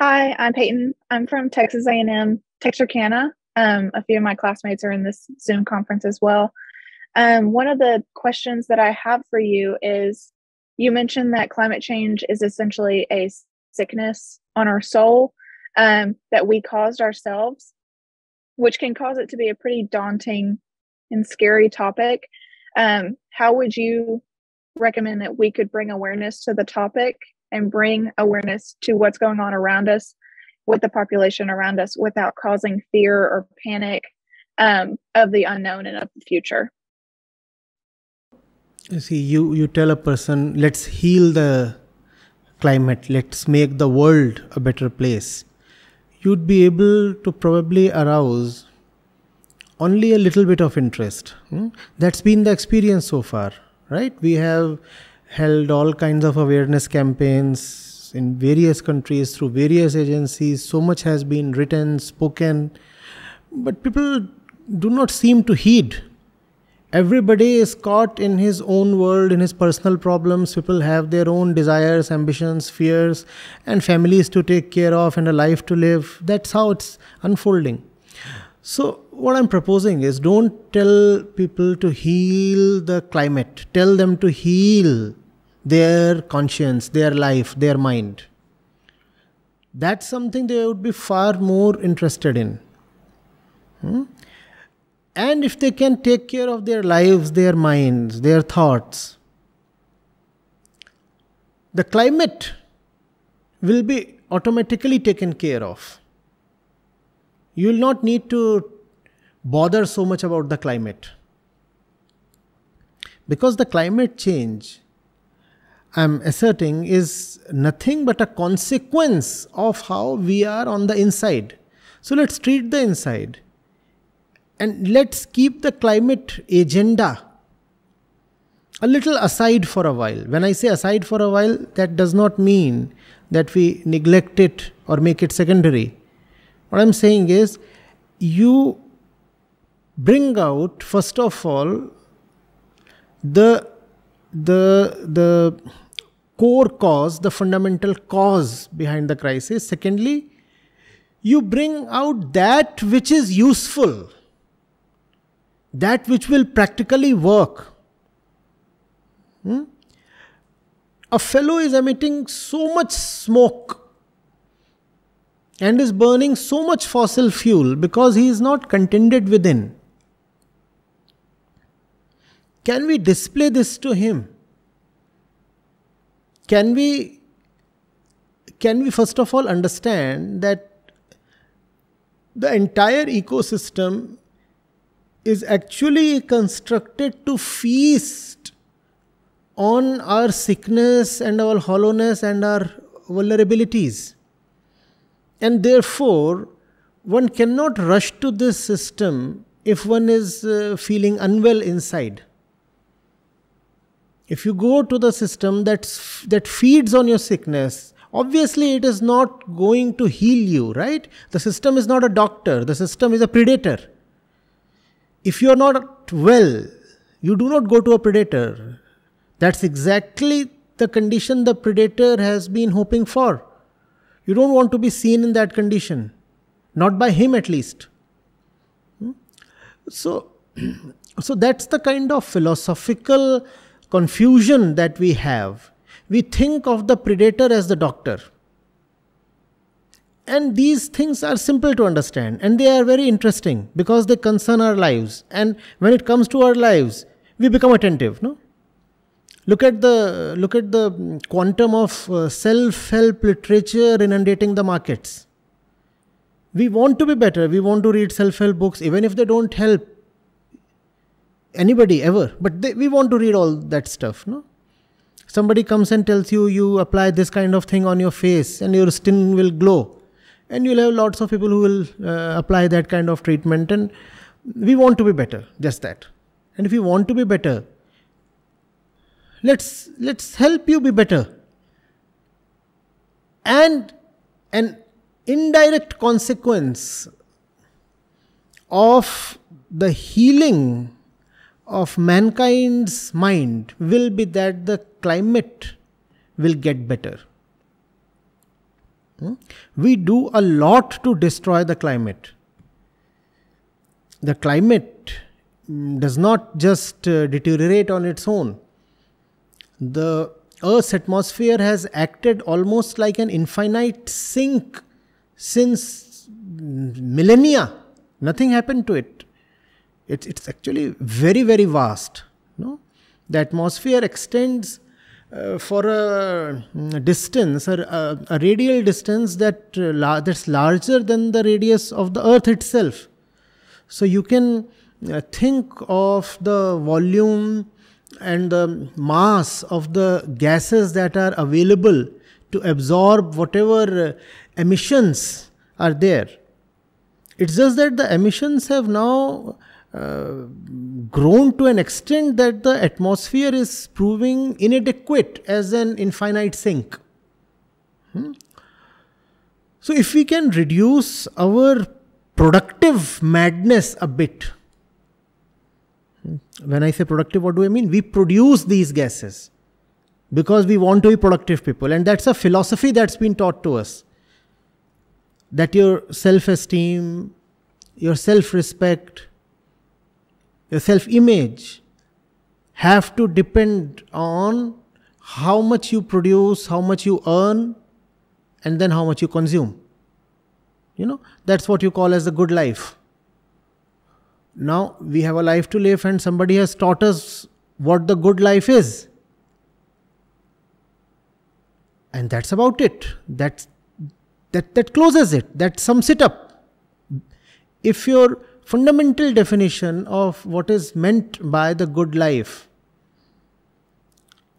Hi, I'm Peyton. I'm from Texas A&M Texarkana. Um, a few of my classmates are in this Zoom conference as well. Um, one of the questions that I have for you is you mentioned that climate change is essentially a sickness on our soul um, that we caused ourselves, which can cause it to be a pretty daunting and scary topic. Um, how would you recommend that we could bring awareness to the topic and bring awareness to what's going on around us with the population around us without causing fear or panic um, of the unknown and of the future? You see, you, you tell a person, let's heal the climate, let's make the world a better place. You'd be able to probably arouse only a little bit of interest. Hmm? That's been the experience so far, right? We have held all kinds of awareness campaigns in various countries through various agencies. So much has been written, spoken, but people do not seem to heed. Everybody is caught in his own world, in his personal problems. People have their own desires, ambitions, fears, and families to take care of and a life to live. That's how it's unfolding. So, what I'm proposing is don't tell people to heal the climate, tell them to heal their conscience, their life, their mind. That's something they would be far more interested in. Hmm? And if they can take care of their lives, their minds, their thoughts, the climate will be automatically taken care of. You will not need to bother so much about the climate. Because the climate change I'm asserting is nothing but a consequence of how we are on the inside. So let's treat the inside and let's keep the climate agenda a little aside for a while. When I say aside for a while, that does not mean that we neglect it or make it secondary. What I'm saying is, you bring out, first of all, the the the core cause, the fundamental cause behind the crisis. Secondly, you bring out that which is useful, that which will practically work. Hmm? A fellow is emitting so much smoke and is burning so much fossil fuel because he is not contented within. Can we display this to him? Can we can we first of all understand that the entire ecosystem is actually constructed to feast on our sickness and our hollowness and our vulnerabilities. And therefore, one cannot rush to this system if one is uh, feeling unwell inside. If you go to the system that's, that feeds on your sickness, obviously it is not going to heal you, right? The system is not a doctor, the system is a predator. If you are not well, you do not go to a predator. That's exactly the condition the predator has been hoping for. You don't want to be seen in that condition, not by him at least. Hmm? So, so that's the kind of philosophical confusion that we have. We think of the predator as the doctor. And these things are simple to understand and they are very interesting because they concern our lives. And when it comes to our lives, we become attentive. No? Look at the look at the quantum of uh, self-help literature inundating the markets. We want to be better. We want to read self-help books, even if they don't help anybody ever. But they, we want to read all that stuff no? Somebody comes and tells you you apply this kind of thing on your face and your skin will glow. And you'll have lots of people who will uh, apply that kind of treatment and we want to be better just that. And if you want to be better let's let's help you be better. And an indirect consequence of the healing of mankind's mind will be that the climate will get better. Hmm? We do a lot to destroy the climate. The climate mm, does not just uh, deteriorate on its own. The Earth's atmosphere has acted almost like an infinite sink since millennia. Nothing happened to it. It's, it's actually very, very vast. No? The atmosphere extends uh, for a, mm, distance, a, a, a, radial distance that uh, la- that's larger than the radius of the Earth itself. So you can uh, think of the volume and the mass of the gases that are available to absorb whatever uh, emissions are there. It's just that the emissions have now uh, grown to an extent that the atmosphere is proving inadequate as an infinite sink. Hmm? So, if we can reduce our productive madness a bit, when I say productive, what do I mean? We produce these gases because we want to be productive people, and that's a philosophy that's been taught to us that your self esteem, your self respect, your self image have to depend on how much you produce, how much you earn, and then how much you consume. You know, that's what you call as a good life. Now we have a life to live, and somebody has taught us what the good life is. And that's about it. That's, that, that closes it. That sums it up. If you're fundamental definition of what is meant by the good life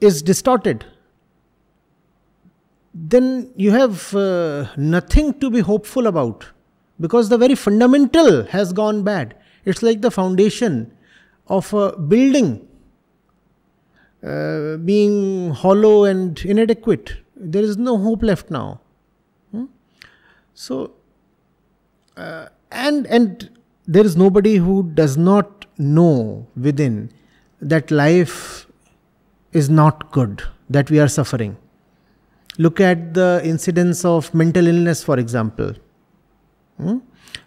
is distorted, then you have uh, nothing to be hopeful about because the very fundamental has gone bad. It's like the foundation of a building uh, being hollow and inadequate. There is no hope left now. Hmm? So, uh, and and there is nobody who does not know within that life is not good, that we are suffering. Look at the incidence of mental illness, for example. Hmm?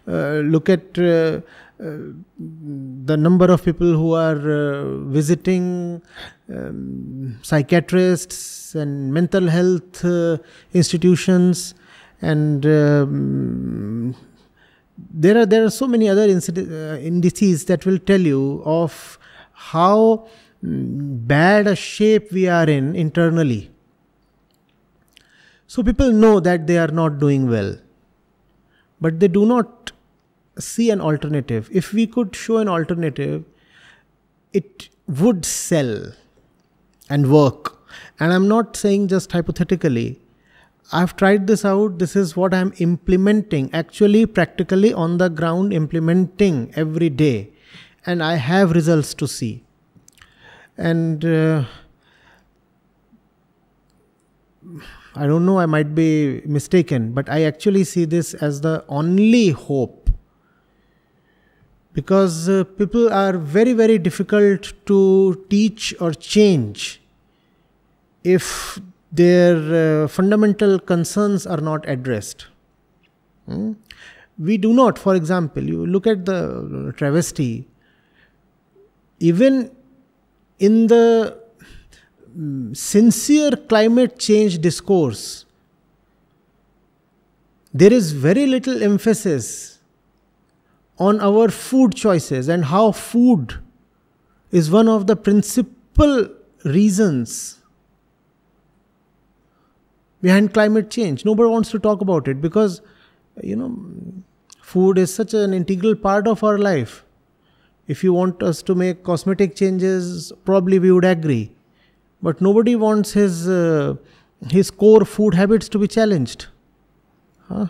Uh, look at uh, uh, the number of people who are uh, visiting um, psychiatrists and mental health uh, institutions and um, there are there are so many other uh, indices that will tell you of how mm, bad a shape we are in internally. So people know that they are not doing well but they do not see an alternative. If we could show an alternative it would sell and work. And i'm not saying just hypothetically I've tried this out. This is what I'm implementing, actually, practically on the ground, implementing every day. And I have results to see. And uh, I don't know, I might be mistaken, but I actually see this as the only hope. Because uh, people are very, very difficult to teach or change if their uh, fundamental concerns are not addressed. Hmm? We do not, for example, you look at the travesty, even in the um, sincere climate change discourse, there is very little emphasis on our food choices and how food is one of the principal reasons behind climate change. Nobody wants to talk about it because, you know, food is such an integral part of our life. If you want us to make cosmetic changes, probably we would agree. But nobody wants his, uh, his core food habits to be challenged. Huh?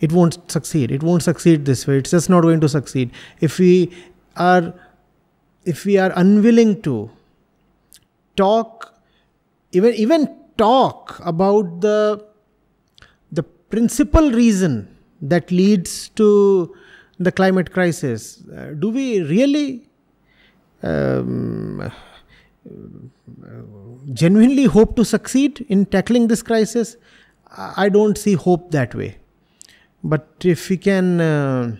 It won't succeed. It won't succeed this way. It's just not going to succeed. If we are, if we are unwilling to talk, even even talk about the the principal reason that leads to the climate crisis. Uh, do we really um, genuinely hope to succeed in tackling this crisis? I don't see hope that way. But if we can, uh,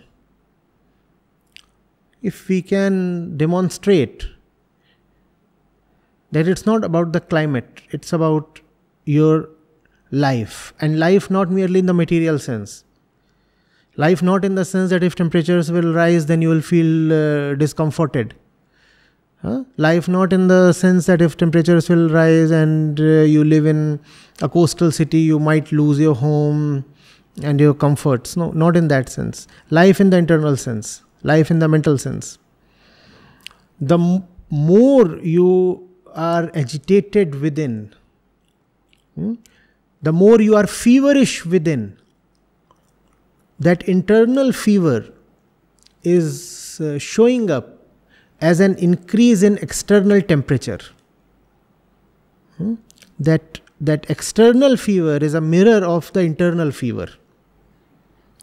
if we can demonstrate that it's not about the climate, it's about your life, and life not merely in the material sense. Life not in the sense that if temperatures will rise, then you will feel uh, discomforted. Huh? Life not in the sense that if temperatures will rise and uh, you live in a coastal city, you might lose your home and your comforts. No, not in that sense. Life in the internal sense, life in the mental sense. The more you are agitated within, hmm, the more you are feverish within. That internal fever is uh, showing up as an increase in external temperature. Hmm? That that external fever is a mirror of the internal fever.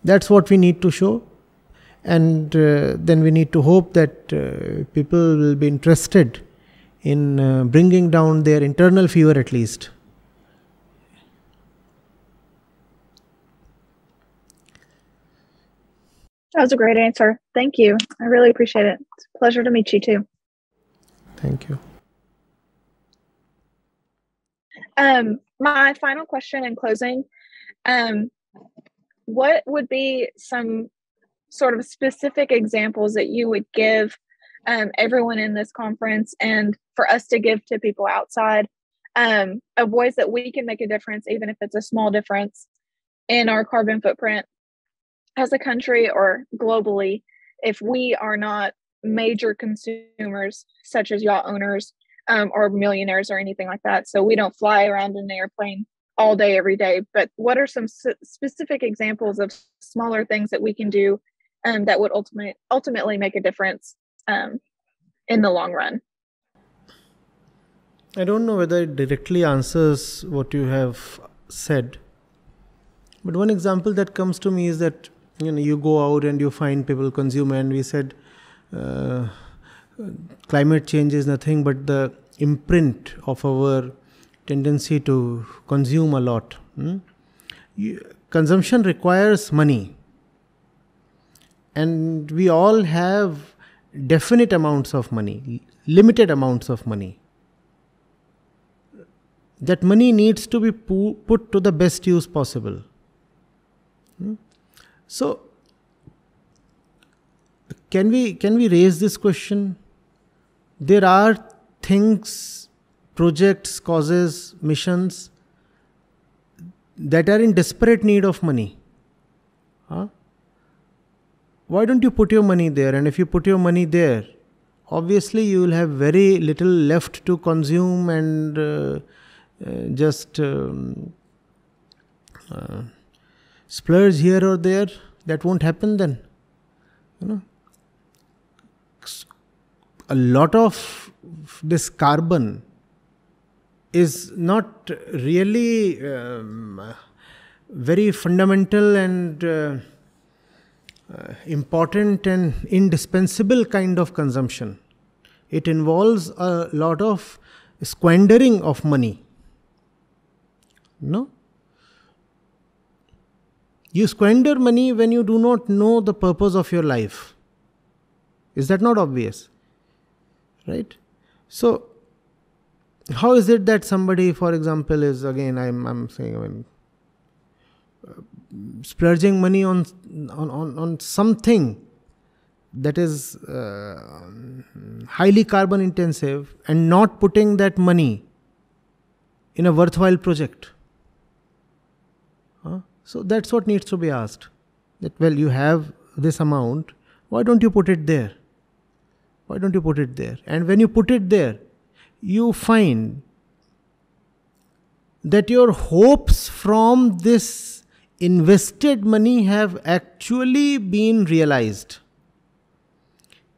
That's what we need to show. And uh, then we need to hope that uh, people will be interested in uh, bringing down their internal fever at least. That was a great answer. Thank you. I really appreciate it. It's a pleasure to meet you too. Thank you. Um, my final question in closing um, what would be some sort of specific examples that you would give um, everyone in this conference and for us to give to people outside um, of ways that we can make a difference, even if it's a small difference in our carbon footprint as a country or globally, if we are not major consumers, such as yacht owners um, or millionaires or anything like that. So we don't fly around in an airplane all day, every day. But what are some s- specific examples of smaller things that we can do um, that would ultimately ultimately make a difference um, in the long run? I don't know whether it directly answers what you have said, but one example that comes to me is that you know you go out and you find people consume, and we said uh, climate change is nothing but the imprint of our tendency to consume a lot. Hmm? You, consumption requires money, and we all have definite amounts of money, limited amounts of money. That money needs to be put to the best use possible. Hmm? So, can we can we raise this question? There are things projects, causes, missions that are in desperate need of money. Huh? Why don't you put your money there? And if you put your money there, obviously you will have very little left to consume and uh, uh, just um, uh, splurge here or there. That won't happen then. You know, a lot of this carbon is not really um, very fundamental and uh, uh, important and indispensable kind of consumption. It involves a lot of squandering of money. No? You squander money when you do not know the purpose of your life. Is that not obvious? Right? So, how is it that somebody for example is again i'm, I'm saying i mean uh, splurging money on, on on on something that is uh, highly carbon intensive and not putting that money in a worthwhile project huh? So that's what needs to be asked. That well you have this amount why don't you put it there? Why don't you put it there? And when you put it there you find that your hopes from this invested money have actually been realized.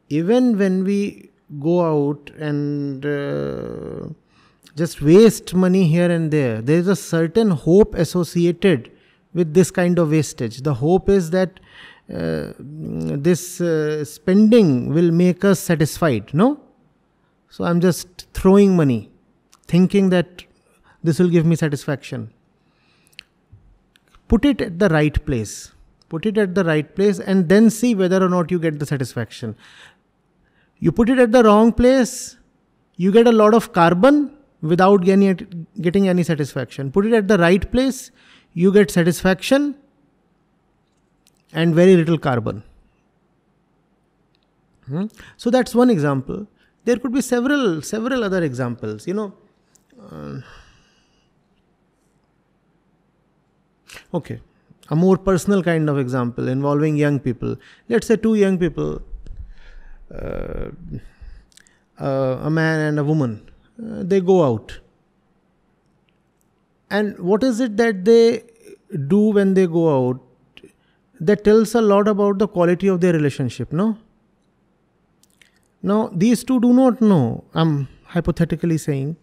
Even when we go out and uh, just waste money here and there, there is a certain hope associated with this kind of wastage. The hope is that uh, this uh, spending will make us satisfied, no? So I'm just throwing money, thinking that this will give me satisfaction. put it at the right place put it at the right place and then see whether or not you get the satisfaction you put it at the wrong place you get a lot of carbon without getting, getting any satisfaction put it at the right place you get satisfaction and very little carbon. Hmm? so that's one example. There could be several several other examples you know. Uh, okay. A more personal kind of example involving young people. Let's say two young people uh, uh, a man and a woman uh, they go out and what is it that they do when they go out? That tells a lot about the quality of their relationship no? Now these two do not know i'm hypothetically saying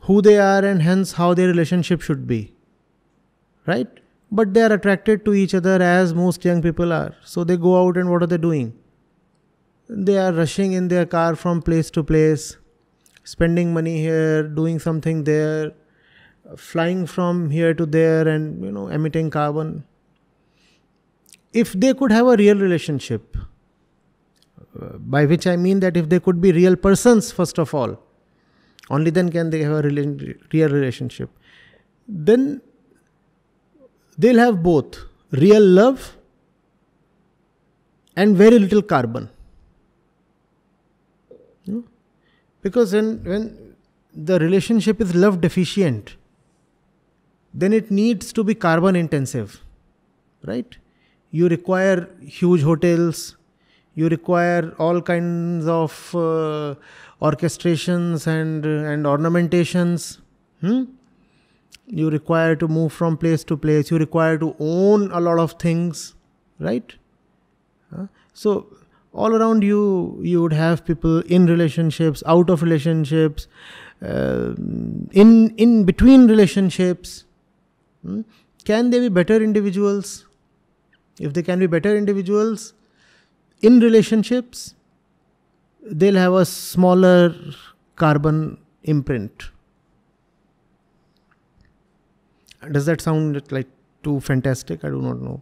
who they are and hence how their relationship should be right? But they are attracted to each other as most young people are. So they go out and what are they doing? They are rushing in their car from place to place spending money here doing something there flying from here to there and you know emitting carbon. If they could have a real relationship uh, by which i mean that if they could be real persons first of all only then can they have a real relationship. Then they'll have both real love and very little carbon. Because when, when the relationship is love deficient then it needs to be carbon intensive right? You require huge hotels you require all kinds of uh, orchestrations and and ornamentations hmm? you require to move from place to place you require to own a lot of things right? So all around you you would have people in relationships out of relationships uh, in in between relationships hmm? can they be better individuals? If they can be better individuals in relationships they'll have a smaller carbon imprint. Does that sound like too fantastic? I do not know